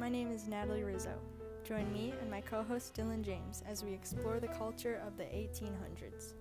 My name is Natalie Rizzo. Join me and my co host Dylan James as we explore the culture of the 1800s.